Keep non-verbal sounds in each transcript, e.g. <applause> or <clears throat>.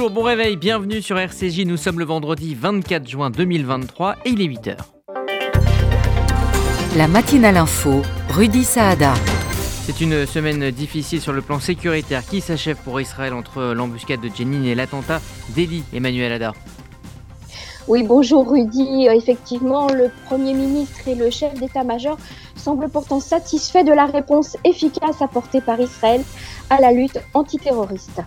Bonjour, bon réveil, bienvenue sur RCJ. Nous sommes le vendredi 24 juin 2023 et il est 8h. La matinale info, Rudy Saada. C'est une semaine difficile sur le plan sécuritaire qui s'achève pour Israël entre l'embuscade de Jenin et l'attentat d'Eli Emmanuel Ada. Oui, bonjour Rudy. Euh, effectivement, le Premier ministre et le chef d'état-major semblent pourtant satisfaits de la réponse efficace apportée par Israël à la lutte antiterroriste.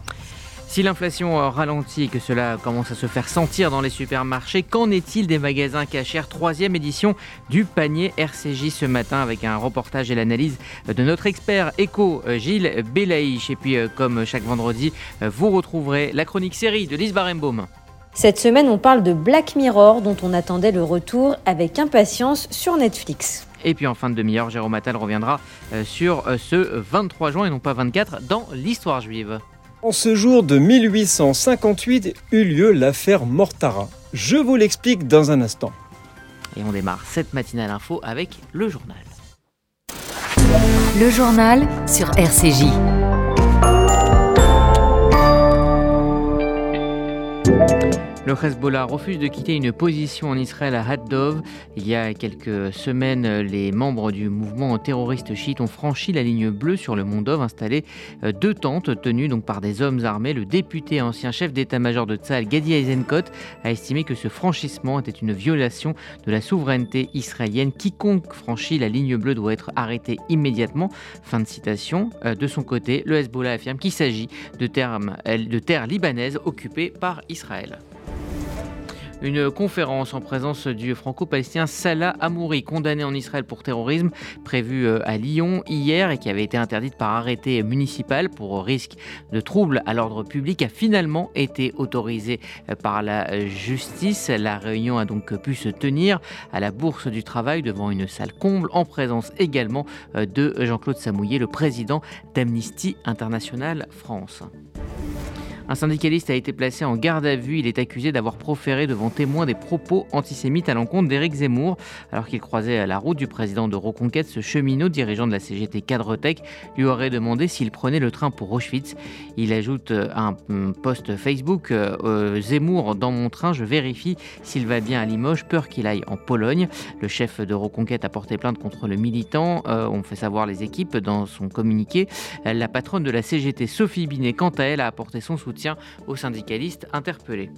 Si l'inflation euh, ralentit et que cela commence à se faire sentir dans les supermarchés, qu'en est-il des magasins cachers Troisième édition du panier RCJ ce matin avec un reportage et l'analyse de notre expert éco euh, Gilles Belaïch. Et puis, comme chaque vendredi, vous retrouverez la chronique série de Lise Barenbaum. Cette semaine, on parle de Black Mirror, dont on attendait le retour avec impatience sur Netflix. Et puis en fin de demi-heure, Jérôme Attal reviendra euh, sur euh, ce 23 juin et non pas 24 dans l'histoire juive. En ce jour de 1858 eut lieu l'affaire Mortara. Je vous l'explique dans un instant. Et on démarre cette matinale info avec le journal. Le journal sur RCJ. Le Hezbollah refuse de quitter une position en Israël à Haddov. Il y a quelques semaines, les membres du mouvement terroriste chiite ont franchi la ligne bleue sur le mont Dov, installé euh, deux tentes tenues donc par des hommes armés. Le député ancien chef d'état-major de Tzal, Gadi Eisenkot, a estimé que ce franchissement était une violation de la souveraineté israélienne. Quiconque franchit la ligne bleue doit être arrêté immédiatement. Fin de citation. Euh, de son côté, le Hezbollah affirme qu'il s'agit de, de terres libanaises occupées par Israël. Une conférence en présence du franco-palestinien Salah Amouri, condamné en Israël pour terrorisme, prévue euh, à Lyon hier et qui avait été interdite par arrêté municipal pour risque de trouble à l'ordre public, a finalement été autorisée euh, par la euh, justice. La réunion a donc pu se tenir à la Bourse du Travail devant une salle comble, en présence également de Jean-Claude Samouillet, le président d'Amnesty International France. Un syndicaliste a été placé en garde à vue. Il est accusé d'avoir proféré devant témoins des propos antisémites à l'encontre d'Éric Zemmour. Alors qu'il croisait la route du président de Reconquête, ce cheminot, dirigeant de la CGT Cadretech, lui aurait demandé s'il prenait le train pour Auschwitz. Il ajoute euh, un post Facebook euh, euh, Zemmour dans mon train, je vérifie s'il va bien à Limoges, peur qu'il aille en Pologne. Le chef de Reconquête a porté plainte contre le militant. on fait savoir les équipes dans son communiqué. La patronne de la CGT, Sophie Binet, quant à elle, a apporté son soutien aux syndicalistes interpellés.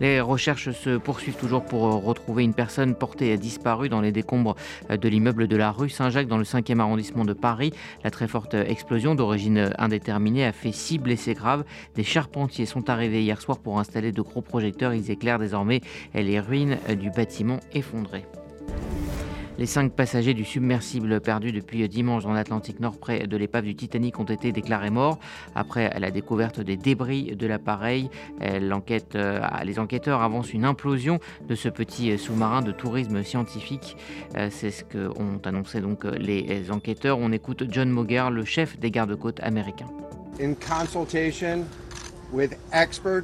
Les recherches se poursuivent toujours pour retrouver une personne portée disparue dans les décombres de l'immeuble de la rue Saint-Jacques dans le 5e arrondissement de Paris. La très forte explosion d'origine indéterminée a fait six blessés graves. Des charpentiers sont arrivés hier soir pour installer de gros projecteurs. Ils éclairent désormais les ruines du bâtiment effondré. Les cinq passagers du submersible perdu depuis dimanche dans l'Atlantique Nord près de l'épave du Titanic ont été déclarés morts après la découverte des débris de l'appareil. Euh, les enquêteurs avancent une implosion de ce petit sous-marin de tourisme scientifique. Euh, c'est ce qu'ont annoncé donc les enquêteurs. On écoute John Moger, le chef des gardes-côtes américains.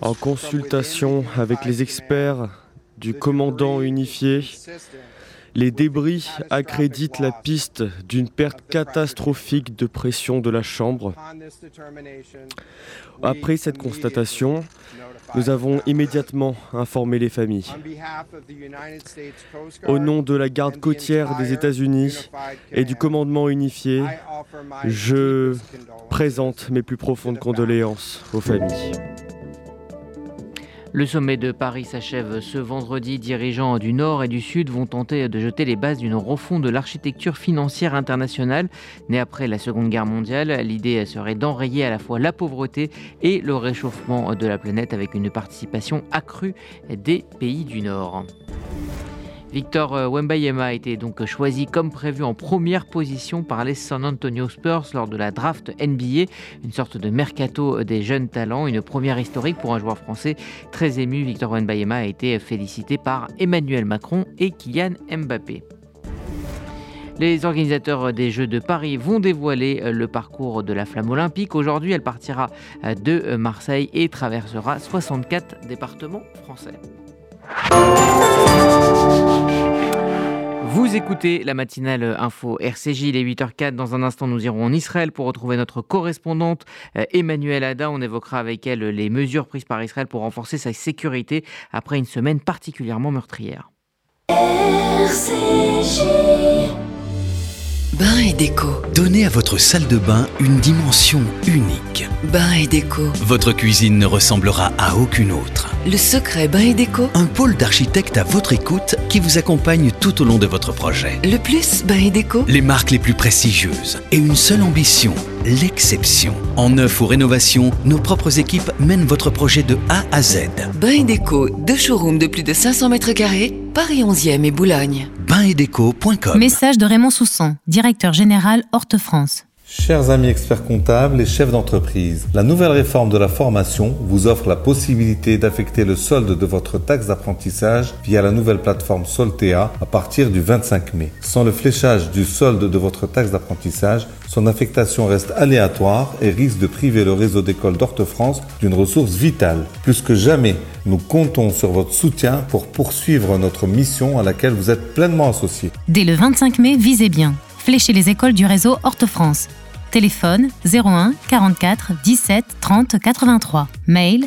En consultation avec les experts du commandant unifié, les débris accréditent la piste d'une perte catastrophique de pression de la chambre. Après cette constatation, nous avons immédiatement informé les familles. Au nom de la garde côtière des États-Unis et du commandement unifié, je présente mes plus profondes condoléances aux familles. Le sommet de Paris s'achève ce vendredi. Dirigeants du Nord et du Sud vont tenter de jeter les bases d'une refonte de l'architecture financière internationale. Née après la Seconde Guerre mondiale, l'idée serait d'enrayer à la fois la pauvreté et le réchauffement de la planète avec une participation accrue des pays du Nord. Victor euh, Wembayema a été donc choisi comme prévu en première position par les San Antonio Spurs lors de la draft NBA, une sorte de mercato des jeunes talents, une première historique pour un joueur français très ému. Victor Wembayema a été félicité par Emmanuel Macron et Kylian Mbappé. Les organisateurs des Jeux de Paris vont dévoiler le parcours de la flamme olympique. Aujourd'hui, elle partira de Marseille et traversera 64 départements français. Vous écoutez la matinale info RCJ, il est 8h04. Dans un instant, nous irons en Israël pour retrouver notre correspondante euh, Emmanuelle Ada. On évoquera avec elle les mesures prises par Israël pour renforcer sa sécurité après une semaine particulièrement meurtrière. Bain et déco. Donnez à votre salle de bain une dimension unique. Bain et déco. Votre cuisine ne ressemblera à aucune autre. Le secret Bain et déco. Un pôle d'architectes à votre écoute qui vous accompagne tout au long de votre projet. Le plus Bain et déco. Les marques les plus prestigieuses et une seule ambition, l'exception. En neuf ou rénovation, nos propres équipes mènent votre projet de A à Z. Bain et déco, deux showrooms de plus de 500 mètres carrés, Paris 11e et Boulogne. Bain-et-déco.com Message de Raymond Soussan, directeur général Horte France. Chers amis experts comptables et chefs d'entreprise, la nouvelle réforme de la formation vous offre la possibilité d'affecter le solde de votre taxe d'apprentissage via la nouvelle plateforme Soltea à partir du 25 mai. Sans le fléchage du solde de votre taxe d'apprentissage, son affectation reste aléatoire et risque de priver le réseau d'écoles d'Orte-France d'une ressource vitale. Plus que jamais, nous comptons sur votre soutien pour poursuivre notre mission à laquelle vous êtes pleinement associés. Dès le 25 mai, visez bien flécher les écoles du réseau Horte-France. Téléphone 01 44 17 30 83. Mail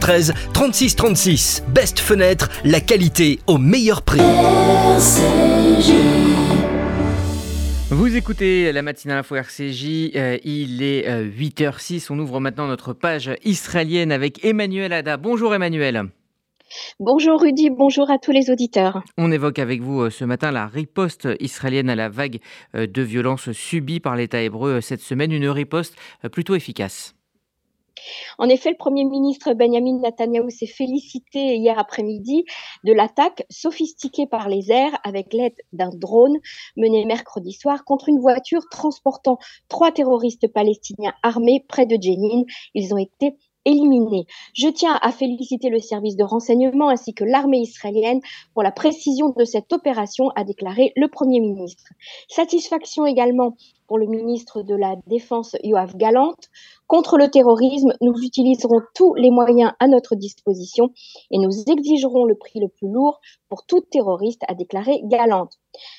13 36 36. Best Fenêtre, la qualité au meilleur prix. Vous écoutez la matinale info RCJ, euh, il est 8h06, euh, on ouvre maintenant notre page israélienne avec Emmanuel Ada. Bonjour Emmanuel. Bonjour Rudy, bonjour à tous les auditeurs. On évoque avec vous euh, ce matin la riposte israélienne à la vague de violence subie par l'État hébreu cette semaine, une riposte plutôt efficace. En effet, le Premier ministre Benjamin Netanyahu s'est félicité hier après-midi de l'attaque sophistiquée par les airs avec l'aide d'un drone mené mercredi soir contre une voiture transportant trois terroristes palestiniens armés près de Jenin. Ils ont été éliminés. Je tiens à féliciter le service de renseignement ainsi que l'armée israélienne pour la précision de cette opération, a déclaré le Premier ministre. Satisfaction également pour le ministre de la Défense Yoav Galante. Contre le terrorisme, nous utiliserons tous les moyens à notre disposition et nous exigerons le prix le plus lourd pour tout terroriste, a déclaré Galante.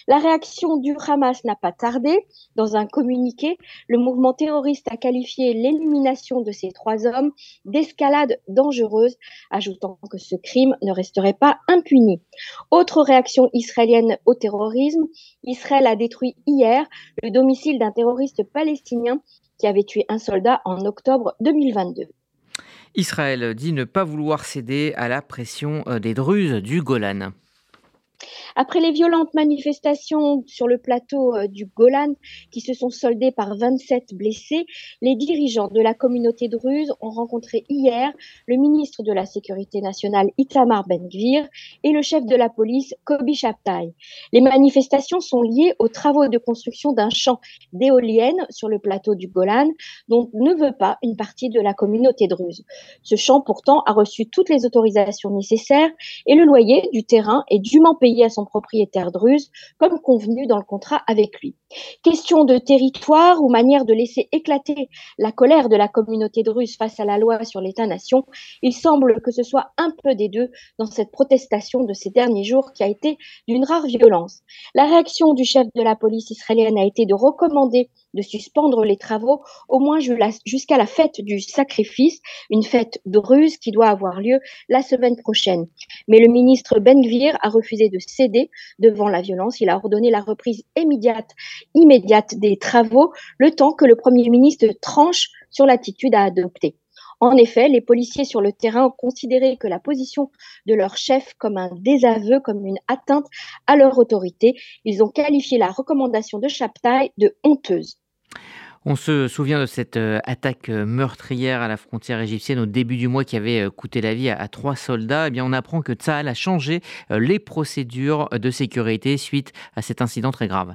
La réaction du Hamas n'a pas tardé. Dans un communiqué, le mouvement terroriste a qualifié l'élimination de ces trois hommes d'escalade dangereuse, ajoutant que ce crime ne resterait pas impuni. Autre réaction israélienne au terrorisme, Israël a détruit hier le domicile d'un terroriste palestinien qui avait tué un soldat en octobre 2022. Israël dit ne pas vouloir céder à la pression euh, des Druzes du Golan. Après les violentes manifestations sur le plateau euh, du Golan qui se sont soldées par 27 blessés, les dirigeants de la communauté druze ont rencontré hier le ministre de la Sécurité nationale Itamar Ben-Gvir et le chef de la police Kobi Shabtai. Les manifestations sont liées aux travaux de construction d'un champ d'éoliennes sur le plateau du Golan dont ne veut pas une partie de la communauté druze. Ce champ pourtant a reçu toutes les autorisations nécessaires et le loyer du terrain est dûment payé à son propriétaire druze, comme convenu dans le contrat avec lui. Question de territoire ou manière de laisser éclater la colère de la communauté druze face à la loi sur l'État-nation, il semble que ce soit un peu des deux dans cette protestation de ces derniers jours qui a été d'une rare violence. La réaction du chef de la police israélienne a été de recommander de suspendre les travaux au moins jusqu'à la fête du sacrifice, une fête druze qui doit avoir lieu la semaine prochaine. Mais le ministre Ben Gvir a refusé de céder devant la violence. Il a ordonné la reprise immédiate, immédiate des travaux, le temps que le Premier ministre tranche sur l'attitude à adopter. En effet, les policiers sur le terrain ont considéré que la position de leur chef comme un désaveu, comme une atteinte à leur autorité. Ils ont qualifié la recommandation de Chaptaille de honteuse. On se souvient de cette euh, attaque euh, meurtrière à la frontière égyptienne au début du mois qui avait euh, coûté la vie à trois soldats. Eh on apprend que Tsahal a changé les procédures de sécurité suite à cet incident très grave.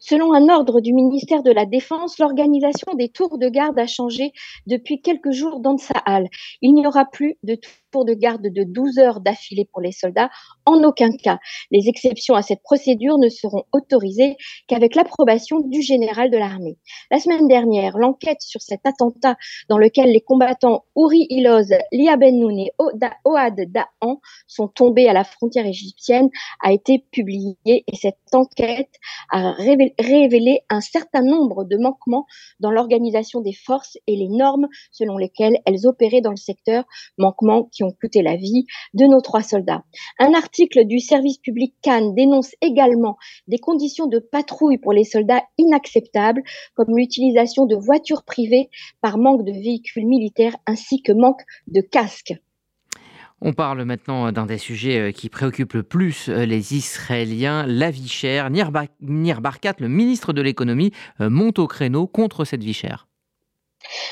Selon un ordre du ministère de la Défense, l'organisation des tours de garde a changé depuis quelques jours dans Tsahal. Il n'y aura plus de tours de garde de 12 heures d'affilée pour les soldats, en aucun cas. Les exceptions à cette procédure ne seront autorisées qu'avec l'approbation du général de l'armée. La semaine dernière, l'enquête sur cet attentat dans lequel les combattants Ouri Iloz, Lia Ben Noun et Oad Da'an sont tombés à la frontière égyptienne a été publiée et cette enquête a révélé révélé un certain nombre de manquements dans l'organisation des forces et les normes selon lesquelles elles opéraient dans le secteur, manquements qui ont coûté la vie de nos trois soldats. Un article du service public Cannes dénonce également des conditions de patrouille pour les soldats inacceptables, comme l'utilisation de voitures privées par manque de véhicules militaires ainsi que manque de casques. On parle maintenant d'un des sujets euh, qui préoccupent le plus euh, les Israéliens, la vie chère. Nir, Barkat, le ministre de l'économie, euh, monte au créneau contre cette vie chère.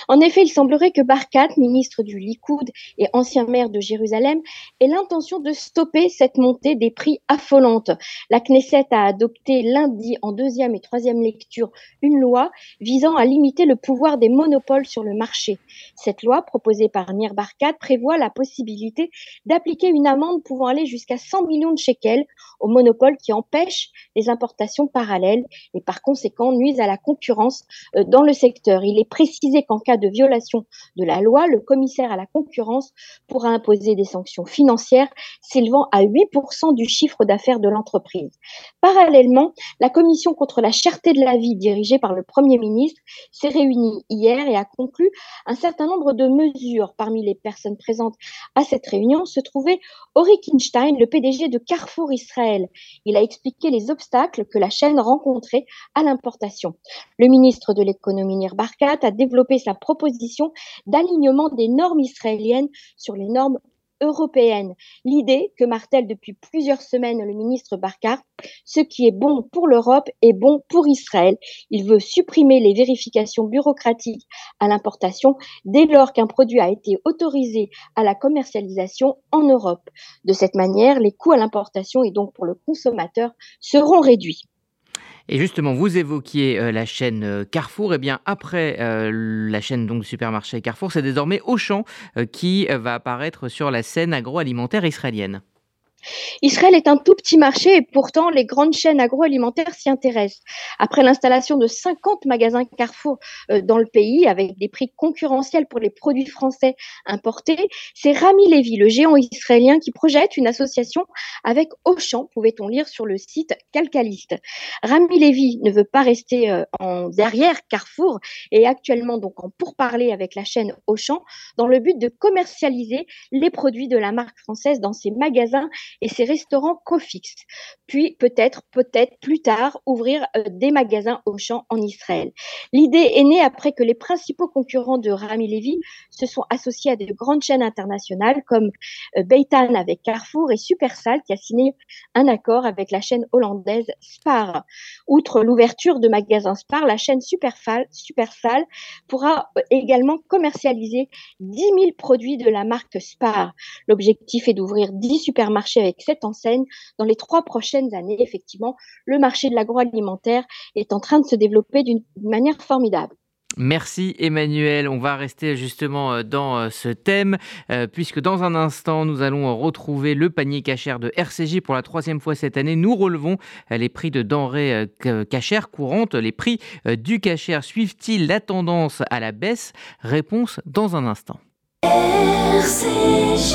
En effet, il semblerait que Barkat, ministre du Likoud et ancien maire de Jérusalem, ait l'intention de stopper cette montée des prix affolante. La Knesset a adopté lundi en deuxième et troisième lecture une loi visant à limiter le pouvoir des monopoles sur le marché. Cette loi, proposée par Nir Barkat, prévoit la possibilité d'appliquer une amende pouvant aller jusqu'à 100 millions de shekels aux monopoles qui empêchent les importations parallèles et par conséquent nuisent à la concurrence euh, dans le secteur. Il est précisé qu'en cas de violation de la loi, le commissaire à la concurrence pourra imposer des sanctions financières s'élevant à 8% du chiffre d'affaires de l'entreprise. Parallèlement, la commission contre la cherté de la vie dirigée par le Premier ministre s'est réunie hier et a conclu un certain nombre de mesures. Parmi les personnes présentes à cette réunion se trouvait Ori Kinstein, le PDG de Carrefour Israël. Il a expliqué les obstacles que la chaîne rencontrait à l'importation. Le ministre de l'économie Nir Barkat a développé sa proposition d'alignement des normes israéliennes sur les normes européennes. L'idée que martèle depuis plusieurs semaines le ministre Barkar, ce qui est bon pour l'Europe est bon pour Israël. Il veut supprimer les vérifications bureaucratiques à l'importation dès lors qu'un produit a été autorisé à la commercialisation en Europe. De cette manière, les coûts à l'importation et donc pour le consommateur seront réduits. Et justement, vous évoquiez euh, la chaîne euh, Carrefour. Et eh bien, après euh, la chaîne donc supermarché Carrefour, c'est désormais Auchan qui va apparaître sur la scène agroalimentaire israélienne. Israël est un tout petit marché et pourtant les grandes chaînes agroalimentaires s'y intéressent. Après l'installation de 50 magasins Carrefour euh, dans le pays avec des prix concurrentiels pour les produits français importés, c'est Rami Levy, le géant israélien, qui projette une association avec Auchan, pouvait-on lire sur le site Calcaliste. Rami Levy ne veut pas rester euh, en derrière Carrefour et est actuellement donc en pourparler avec la chaîne Auchan dans le but de commercialiser les produits de la marque française dans ses magasins et ces restaurants Cofix. Puis peut-être, peut-être plus tard, ouvrir euh, des magasins au champ en Israël. L'idée est née après que les principaux concurrents de Rami Levy se sont associés à de grandes chaînes internationales comme euh, Beitan avec Carrefour et Supersal qui a signé un accord avec la chaîne hollandaise Spar. Outre l'ouverture de magasins Spar, la chaîne Supersal, Supersal pourra euh, également commercialiser 10 000 produits de la marque Spar. L'objectif est d'ouvrir 10 supermarchés avec cette enseigne dans les trois prochaines années. Effectivement, le marché de l'agroalimentaire est en train de se développer d'une manière formidable. Merci Emmanuel. On va rester justement euh, dans euh, ce thème, euh, puisque dans un instant, nous allons retrouver le panier cachère de RCJ pour la troisième fois cette année. Nous relevons les prix de denrées cachères courantes. Les prix du cachère suivent-ils la tendance à la baisse? Réponse dans un instant. RCJ.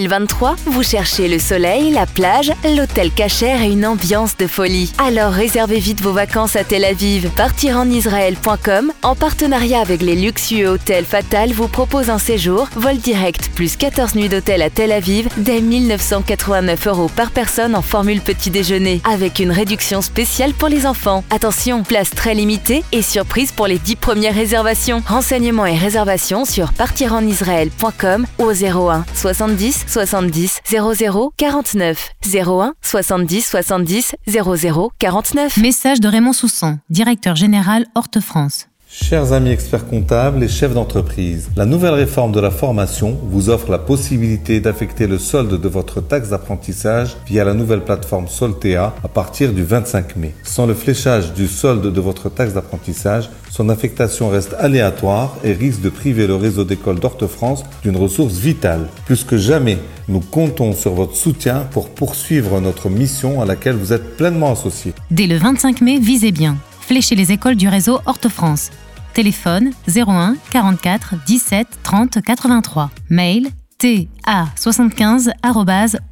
2023, vous cherchez le soleil, la plage, l'hôtel cachère et une ambiance de folie. Alors réservez vite vos vacances à Tel Aviv. Partirenisraël.com, en partenariat avec les luxueux hôtels Fatal, vous propose un séjour, vol direct plus 14 nuits d'hôtel à Tel Aviv dès 1989 euros par personne en formule petit déjeuner, avec une réduction spéciale pour les enfants. Attention, place très limitée et surprise pour les 10 premières réservations. Renseignements et réservations sur partirenisraël.com au 01 70 70 00 49 01 70 70 00 49. Message de Raymond Soussan, directeur général Horte France. Chers amis experts comptables et chefs d'entreprise, la nouvelle réforme de la formation vous offre la possibilité d'affecter le solde de votre taxe d'apprentissage via la nouvelle plateforme Soltea à partir du 25 mai. Sans le fléchage du solde de votre taxe d'apprentissage, son affectation reste aléatoire et risque de priver le réseau d'écoles d'Orte-France d'une ressource vitale. Plus que jamais, nous comptons sur votre soutien pour poursuivre notre mission à laquelle vous êtes pleinement associés. Dès le 25 mai, visez bien flécher les écoles du réseau Horte-France. Téléphone 01 44 17 30 83. Mail ta75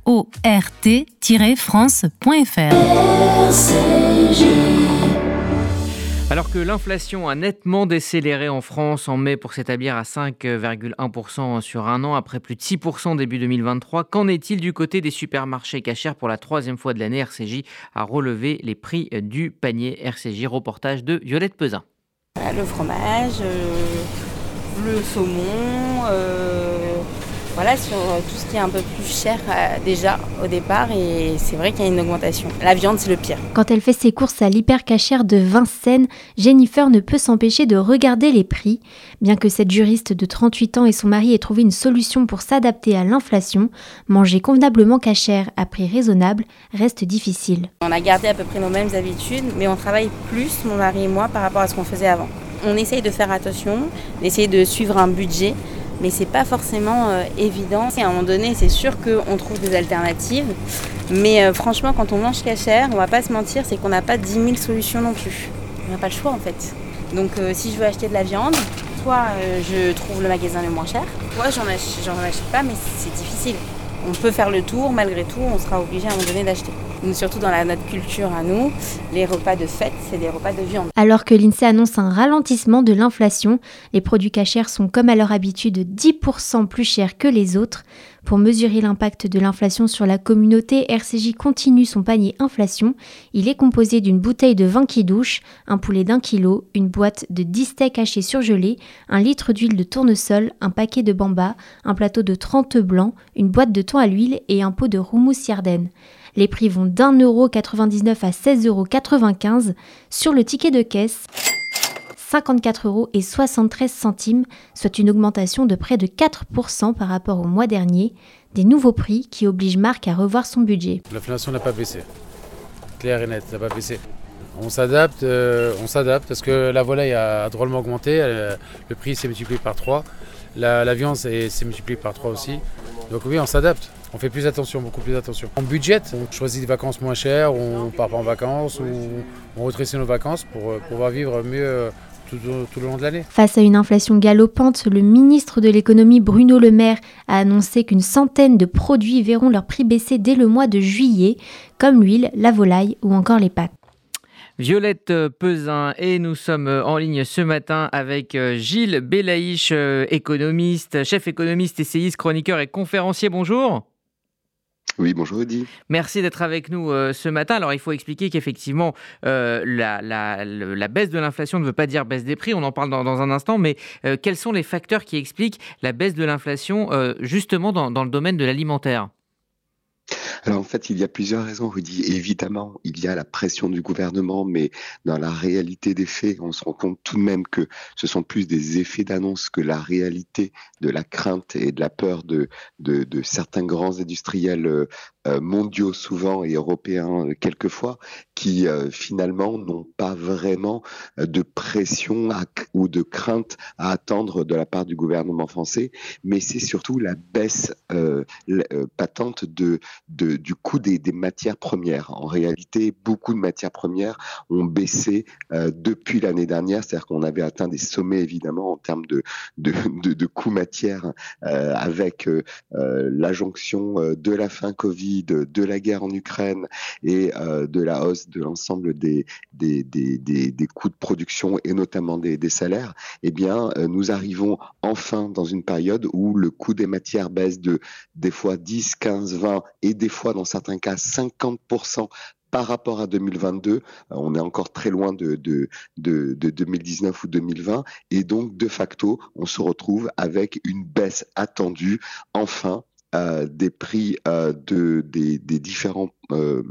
ort-france.fr. Alors que l'inflation a nettement décéléré en France en mai pour s'établir à 5,1% sur un an après plus de 6% début 2023, qu'en est-il du côté des supermarchés cachers pour la troisième fois de l'année? RCJ a relevé les prix du panier RCJ. Reportage de Violette Pesin. Le fromage, euh, le saumon, euh, voilà, sur euh, tout ce qui est un peu plus cher euh, déjà au départ et c'est vrai qu'il y a une augmentation. La viande, c'est le pire. Quand elle fait ses courses à l'hypercachère de Vincennes, Jennifer ne peut s'empêcher de regarder les prix. Bien que cette juriste de 38 ans et son mari aient trouvé une solution pour s'adapter à l'inflation, manger convenablement cachère à prix raisonnable reste difficile. On a gardé à peu près nos mêmes habitudes, mais on travaille plus, mon mari et moi, par rapport à ce qu'on faisait avant. On essaye de faire attention, d'essayer de suivre un budget mais c'est pas forcément euh, évident. À un moment donné, c'est sûr qu'on trouve des alternatives, mais euh, franchement, quand on mange cachère, on va pas se mentir, c'est qu'on n'a pas 10 000 solutions non plus. On n'a pas le choix en fait. Donc euh, si je veux acheter de la viande, soit je trouve le magasin le moins cher, soit j'en achète, achète pas, mais c'est difficile. On peut faire le tour, malgré tout, on sera obligé à un moment donné d'acheter surtout dans notre culture à nous, les repas de fête, c'est des repas de viande. Alors que l'INSEE annonce un ralentissement de l'inflation, les produits cachers sont comme à leur habitude 10% plus chers que les autres. Pour mesurer l'impact de l'inflation sur la communauté, RCJ continue son panier inflation. Il est composé d'une bouteille de vin qui douche, un poulet d'un kilo, une boîte de 10 steaks hachés surgelés, un litre d'huile de tournesol, un paquet de bamba, un plateau de 30 blancs, une boîte de thon à l'huile et un pot de roumousse yarden. Les prix vont d'1,99€ à 16,95€ sur le ticket de caisse. 54,73€, soit une augmentation de près de 4% par rapport au mois dernier, des nouveaux prix qui obligent Marc à revoir son budget. L'inflation n'a pas baissé, clair et net, n'a pas baissé. On s'adapte, euh, on s'adapte parce que la volaille a drôlement augmenté, le prix s'est multiplié par 3, la, viande s'est multipliée par 3 aussi. Donc oui, on s'adapte. On fait plus attention, beaucoup plus attention. On budgète, on choisit des vacances moins chères, on part pas en vacances, ou on rétrécit nos vacances pour euh, pouvoir vivre mieux euh, tout, le long de l'année. Face à une inflation galopante, le ministre de l'économie Bruno Le Maire a annoncé qu'une centaine de produits verront leur prix baisser dès le mois de juillet, comme l'huile, la volaille ou encore les pâtes. Violette Pesin et nous sommes en ligne ce matin avec euh, Gilles Belaïch, économiste, chef économiste, essayiste, chroniqueur et conférencier. Bonjour. Oui, bonjour Audi. Merci d'être avec nous euh, ce matin. Alors il faut expliquer qu'effectivement euh, la, baisse de l'inflation ne veut pas dire baisse des prix, on en parle dans, un instant, mais euh, quels sont les facteurs qui expliquent la baisse de l'inflation justement dans le domaine de l'alimentaire? Alors en fait, il y a plusieurs raisons, Rudy. Évidemment, il y a la pression du gouvernement, mais dans la réalité des faits, on se rend compte tout de même que ce sont plus des effets d'annonce que la réalité de la crainte et de la peur de, certains grands industriels euh, mondiaux souvent et européens euh, quelquefois, qui finalement n'ont pas vraiment de pression ou de crainte à attendre de la part du gouvernement français, mais c'est surtout la baisse patente du coût des, matières premières. En réalité, beaucoup de matières premières ont baissé depuis l'année dernière, c'est-à-dire qu'on avait atteint des sommets évidemment en termes de, coûts matières avec la jonction de la fin Covid, de la guerre en Ukraine et de la hausse de l'ensemble des, des, des, des, coûts de production et notamment des, salaires, eh bien, nous arrivons enfin dans une période où le coût des matières baisse de des fois 10, 15, 20 et des fois dans certains cas 50% par rapport à 2022, euh, on est encore très loin de, de, de, 2019 ou 2020, et donc de facto, on se retrouve avec une baisse attendue, enfin, euh, des prix euh, de, des, différents euh,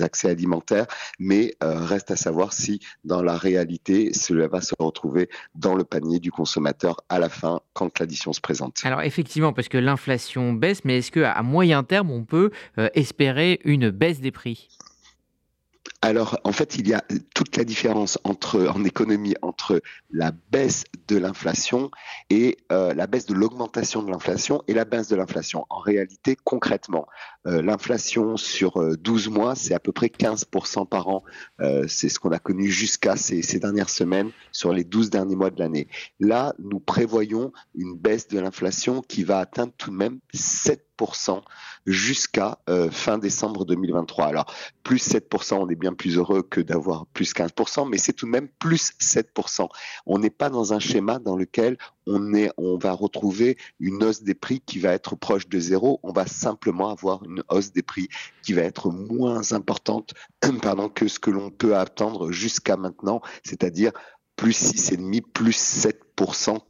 accès alimentaires, mais reste à savoir si dans la réalité cela va se retrouver dans le panier du consommateur à la fin quand l'addition se présente. Alors effectivement, parce que l'inflation baisse, mais est-ce qu'à moyen terme on peut espérer une baisse des prix? Alors, en fait, il y a toute la différence entre, en économie entre la baisse de l'inflation et euh, la baisse de l'augmentation de l'inflation et la baisse de l'inflation. En réalité, concrètement, euh, l'inflation sur 12 euh, mois, c'est à peu près 15% par an. c'est ce qu'on a connu jusqu'à ces, ces, dernières semaines sur les 12 derniers mois de l'année. Là, nous prévoyons une baisse de l'inflation qui va atteindre tout de même 7 jusqu'à euh, fin décembre 2023. Alors, plus 7%, on est bien plus heureux que d'avoir plus 15%, mais c'est tout de même plus 7%. On n'est pas dans un schéma dans lequel on, est, on va retrouver une hausse des prix qui va être proche de zéro. On va simplement avoir une hausse des prix qui va être moins importante <clears throat> pardon, que ce que l'on peut attendre jusqu'à maintenant, c'est-à-dire plus 6,5, plus 7%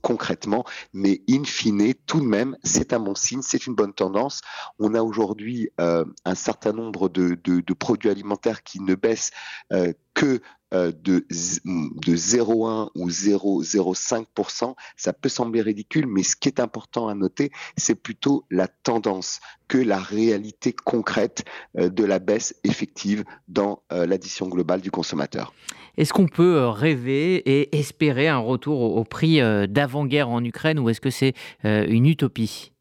concrètement. Mais in fine, tout de même, c'est un bon signe, c'est une bonne tendance. On a aujourd'hui euh, un certain nombre de, produits alimentaires qui ne baissent euh, que euh, de, de 0,1 ou 0,05%, ça peut sembler ridicule, mais ce qui est important à noter, c'est plutôt la tendance que la réalité concrète euh, de la baisse effective dans euh, l'addition globale du consommateur. Est-ce qu'on peut rêver et espérer un retour au prix d'avant-guerre en Ukraine ou est-ce que c'est une utopie?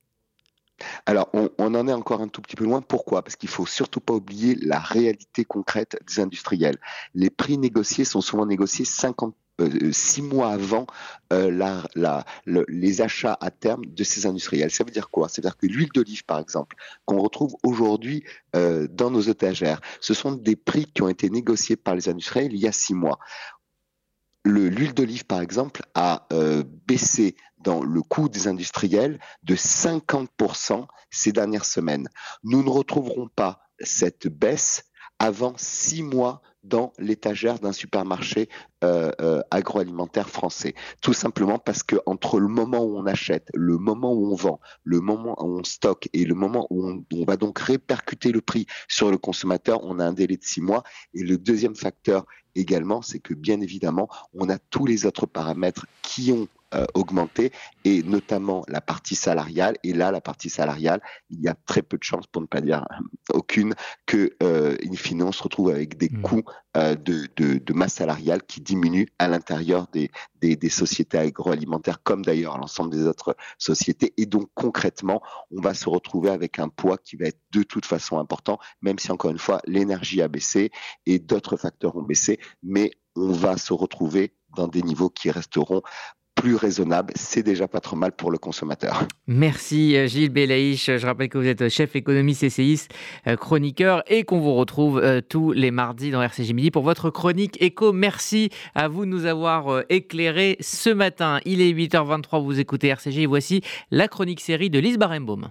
Alors, on, en est encore un tout petit peu loin. Pourquoi? Parce qu'il faut surtout pas oublier la réalité concrète des industriels. Les prix négociés sont souvent négociés 50 euh, six mois avant euh, les achats à terme de ces industriels. Ça veut dire quoi? Ça veut dire que l'huile d'olive, par exemple, qu'on retrouve aujourd'hui euh, dans nos étagères, ce sont des prix qui ont été négociés par les industriels il y a six mois. L'huile d'olive, par exemple, a baissé dans le coût des industriels de 50% ces dernières semaines. Nous ne retrouverons pas cette baisse avant six mois dans l'étagère d'un supermarché euh, euh, agroalimentaire français. Tout simplement parce que entre le moment où on achète, le moment où on vend, le moment où on stocke et le moment où on, on va donc répercuter le prix sur le consommateur, on a un délai de six mois. Et le deuxième facteur également, c'est que bien évidemment, on a tous les autres paramètres qui ont euh, augmenter et notamment la partie salariale. Et là, la partie salariale, il y a très peu de chances, pour ne pas dire aucune, que euh, in fine on se retrouve avec des mmh. coûts euh, de, de, de, masse salariale qui diminuent à l'intérieur des, des, des, sociétés agroalimentaires, comme d'ailleurs l'ensemble des autres sociétés. Et donc concrètement, on va se retrouver avec un poids qui va être de toute façon important, même si encore une fois l'énergie a baissé et d'autres facteurs ont baissé, mais on va se retrouver dans des niveaux qui resteront plus raisonnable, c'est déjà pas trop mal pour le consommateur. Merci euh, Gilles Belaïch. Je rappelle que vous êtes chef économiste CCIS, euh, chroniqueur et qu'on vous retrouve euh, tous les mardis dans RCG Midi pour votre chronique éco. Merci à vous de nous avoir éclairé ce matin. Il est 8h23, vous écoutez RCG et voici la chronique série de Lise Barenbaum.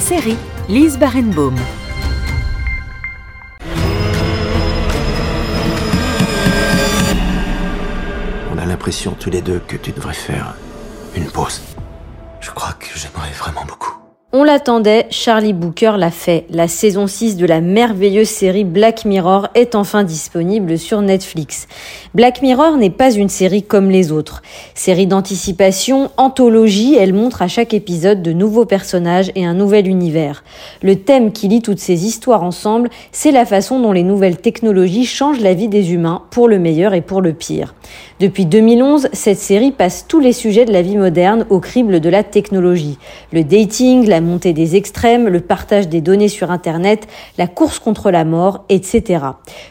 Série Lise Barenbaum. L'impression tous les deux que tu devrais faire une pause. Je crois que j'aimerais vraiment beaucoup. On l'attendait, Charlie Booker l'a fait. La saison 6 de la merveilleuse série Black Mirror est enfin disponible sur Netflix. Black Mirror n'est pas une série comme les autres. Série d'anticipation, anthologie, elle montre à chaque épisode de nouveaux personnages et un nouvel univers. Le thème qui lie toutes ces histoires ensemble, c'est la façon dont les nouvelles technologies changent la vie des humains pour le meilleur et pour le pire. Depuis 2011, cette série passe tous les sujets de la vie moderne au crible de la technologie. Le dating, la montée des extrêmes, le partage des données sur Internet, la course contre la mort, etc.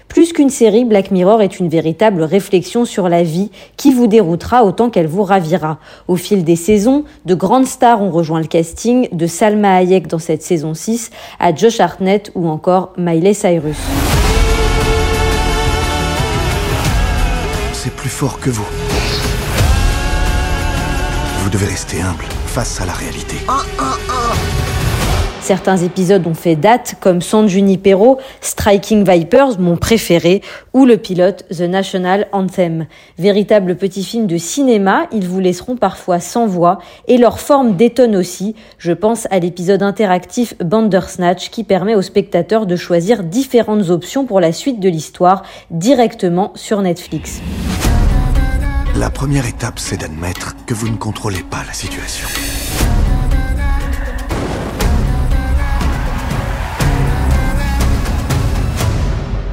Plus qu'une série, Black Mirror est une véritable réflexion sur la vie qui vous déroutera autant qu'elle vous ravira. Au fil des saisons, de grandes stars ont rejoint le casting, de Salma Hayek dans cette saison 6 à Josh Hartnett ou encore Miley Cyrus. C'est plus fort que vous. Vous devez rester humble face à la réalité. Certains épisodes ont fait date, comme San Junipero, Striking Vipers, mon préféré, ou le pilote The National Anthem. Véritable petit film de cinéma, ils vous laisseront parfois sans voix, et leur forme détonne aussi. Je pense à l'épisode interactif Bandersnatch qui permet aux spectateurs de choisir différentes options pour la suite de l'histoire directement sur Netflix. La première étape, c'est d'admettre que vous ne contrôlez pas la situation.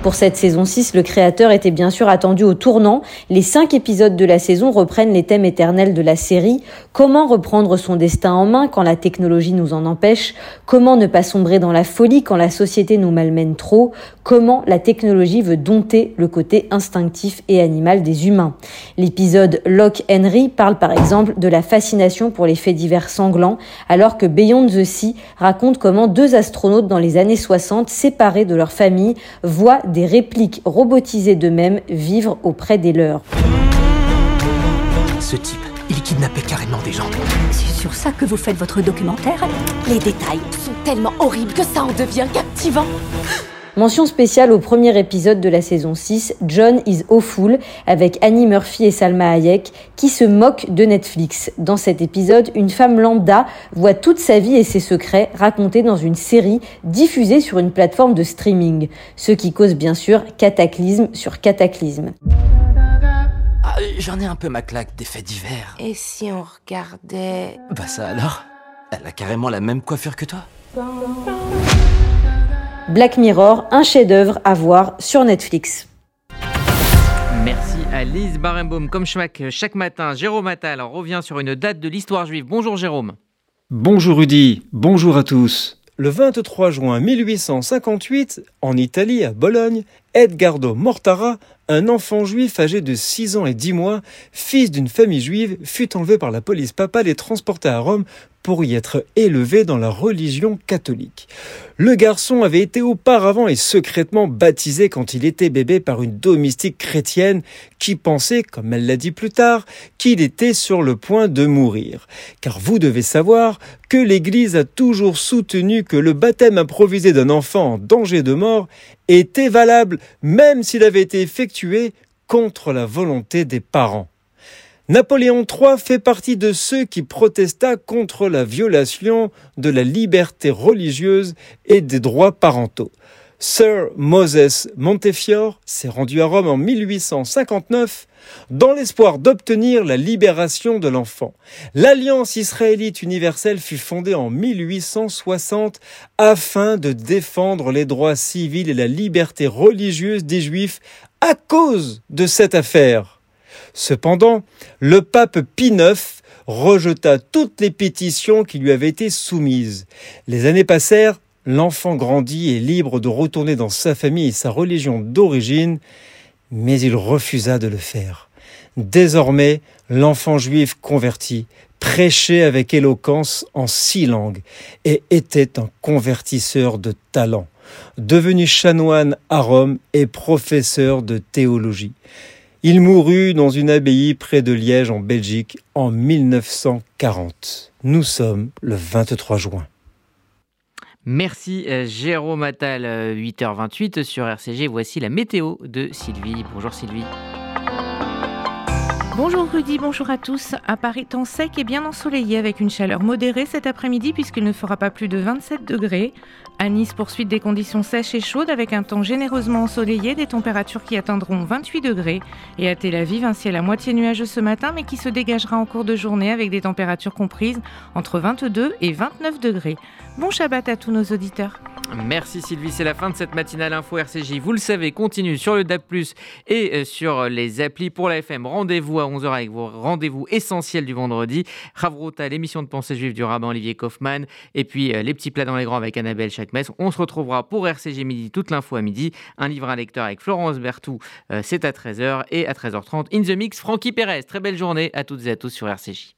Pour cette saison 6, le créateur était bien sûr attendu au tournant. Les cinq épisodes de la saison reprennent les thèmes éternels de la série. Comment reprendre son destin en main quand la technologie nous en empêche? Comment ne pas sombrer dans la folie quand la société nous malmène trop? Comment la technologie veut dompter le côté instinctif et animal des humains? L'épisode Locke Henry parle par exemple de la fascination pour les faits divers sanglants, alors que Beyond the Sea raconte comment deux astronautes dans les années 60, séparés de leur famille, voient des répliques robotisées d'eux-mêmes vivre auprès des leurs. Kidnappait carrément des gens. C'est sur ça que vous faites votre documentaire Les détails sont tellement horribles que ça en devient captivant. Mention spéciale au premier épisode de la saison 6, John is Awful, avec Annie Murphy et Salma Hayek, qui se moquent de Netflix. Dans cet épisode, une femme lambda voit toute sa vie et ses secrets racontés dans une série diffusée sur une plateforme de streaming. Ce qui cause bien sûr cataclysme sur cataclysme. J'en ai un peu ma claque des faits divers. Et si on regardait... Bah ça alors Elle a carrément la même coiffure que toi Black Mirror, un chef-d'œuvre à voir sur Netflix. Merci à Lise Barenbaum. Comme chaque, chaque matin, Jérôme Attal revient sur une date de l'histoire juive. Bonjour Jérôme. Bonjour Rudy, bonjour à tous. Le 23 juin 1858, en Italie, à Bologne, Edgardo Mortara, un enfant juif âgé de 6 ans et 10 mois, fils d'une famille juive, fut enlevé par la police. Papale et transporté à Rome pour y être élevé dans la religion catholique. Le garçon avait été auparavant et secrètement baptisé quand il était bébé par une domestique chrétienne qui pensait, comme elle l'a dit plus tard, qu'il était sur le point de mourir. Car vous devez savoir que l'Église a toujours soutenu que le baptême improvisé d'un enfant en danger de mort était valable même s'il avait été effectué contre la volonté des parents. Napoléon III fait partie de ceux qui protesta contre la violation de la liberté religieuse et des droits parentaux. Sir Moses Montefiore s'est rendu à Rome en 1859 dans l'espoir d'obtenir la libération de l'enfant. L'Alliance israélite universelle fut fondée en 1860 afin de défendre les droits civils et la liberté religieuse des Juifs à cause de cette affaire. Cependant, le pape Pie IX rejeta toutes les pétitions qui lui avaient été soumises. Les années passèrent, l'enfant grandit et libre de retourner dans sa famille et sa religion d'origine, mais il refusa de le faire. Désormais, l'enfant juif converti prêchait avec éloquence en six langues et était un convertisseur de talent, devenu chanoine à Rome et professeur de théologie. Il mourut dans une abbaye près de Liège en Belgique en 1940. Nous sommes le 23 juin. Merci euh, Jérôme Attal, 8h28 euh, sur RCG. Voici la météo de Sylvie. Bonjour Sylvie. Bonjour Rudy, bonjour à tous. À Paris, temps sec et bien ensoleillé avec une chaleur modérée cet après-midi puisqu'il ne fera pas plus de 27 degrés. À Nice, poursuite des conditions sèches et chaudes avec un temps généreusement ensoleillé, des températures qui atteindront 28 degrés. Et à Tel Aviv, un ciel à moitié nuageux ce matin mais qui se dégagera en cours de journée avec des températures comprises entre 22 et 29 degrés. Bon Shabbat à tous nos auditeurs. Merci Sylvie, c'est la fin de cette matinale info RCJ. Vous le savez, continue sur le DAP+, et euh, sur les applis pour la FM. Rendez-vous à 11h avec vos rendez-vous essentiels du vendredi. Ravrota, l'émission de pensée juive du rabbin Olivier Kaufmann, et puis euh, les petits plats dans les grands avec Annabelle On se retrouvera pour RCJ midi, toute l'info à midi. Un livre à lecteur avec Florence Bertou, euh, c'est à 13h, et à 13h30, In the Mix, Francky Pérez. Très belle journée à toutes et à tous sur RCJ.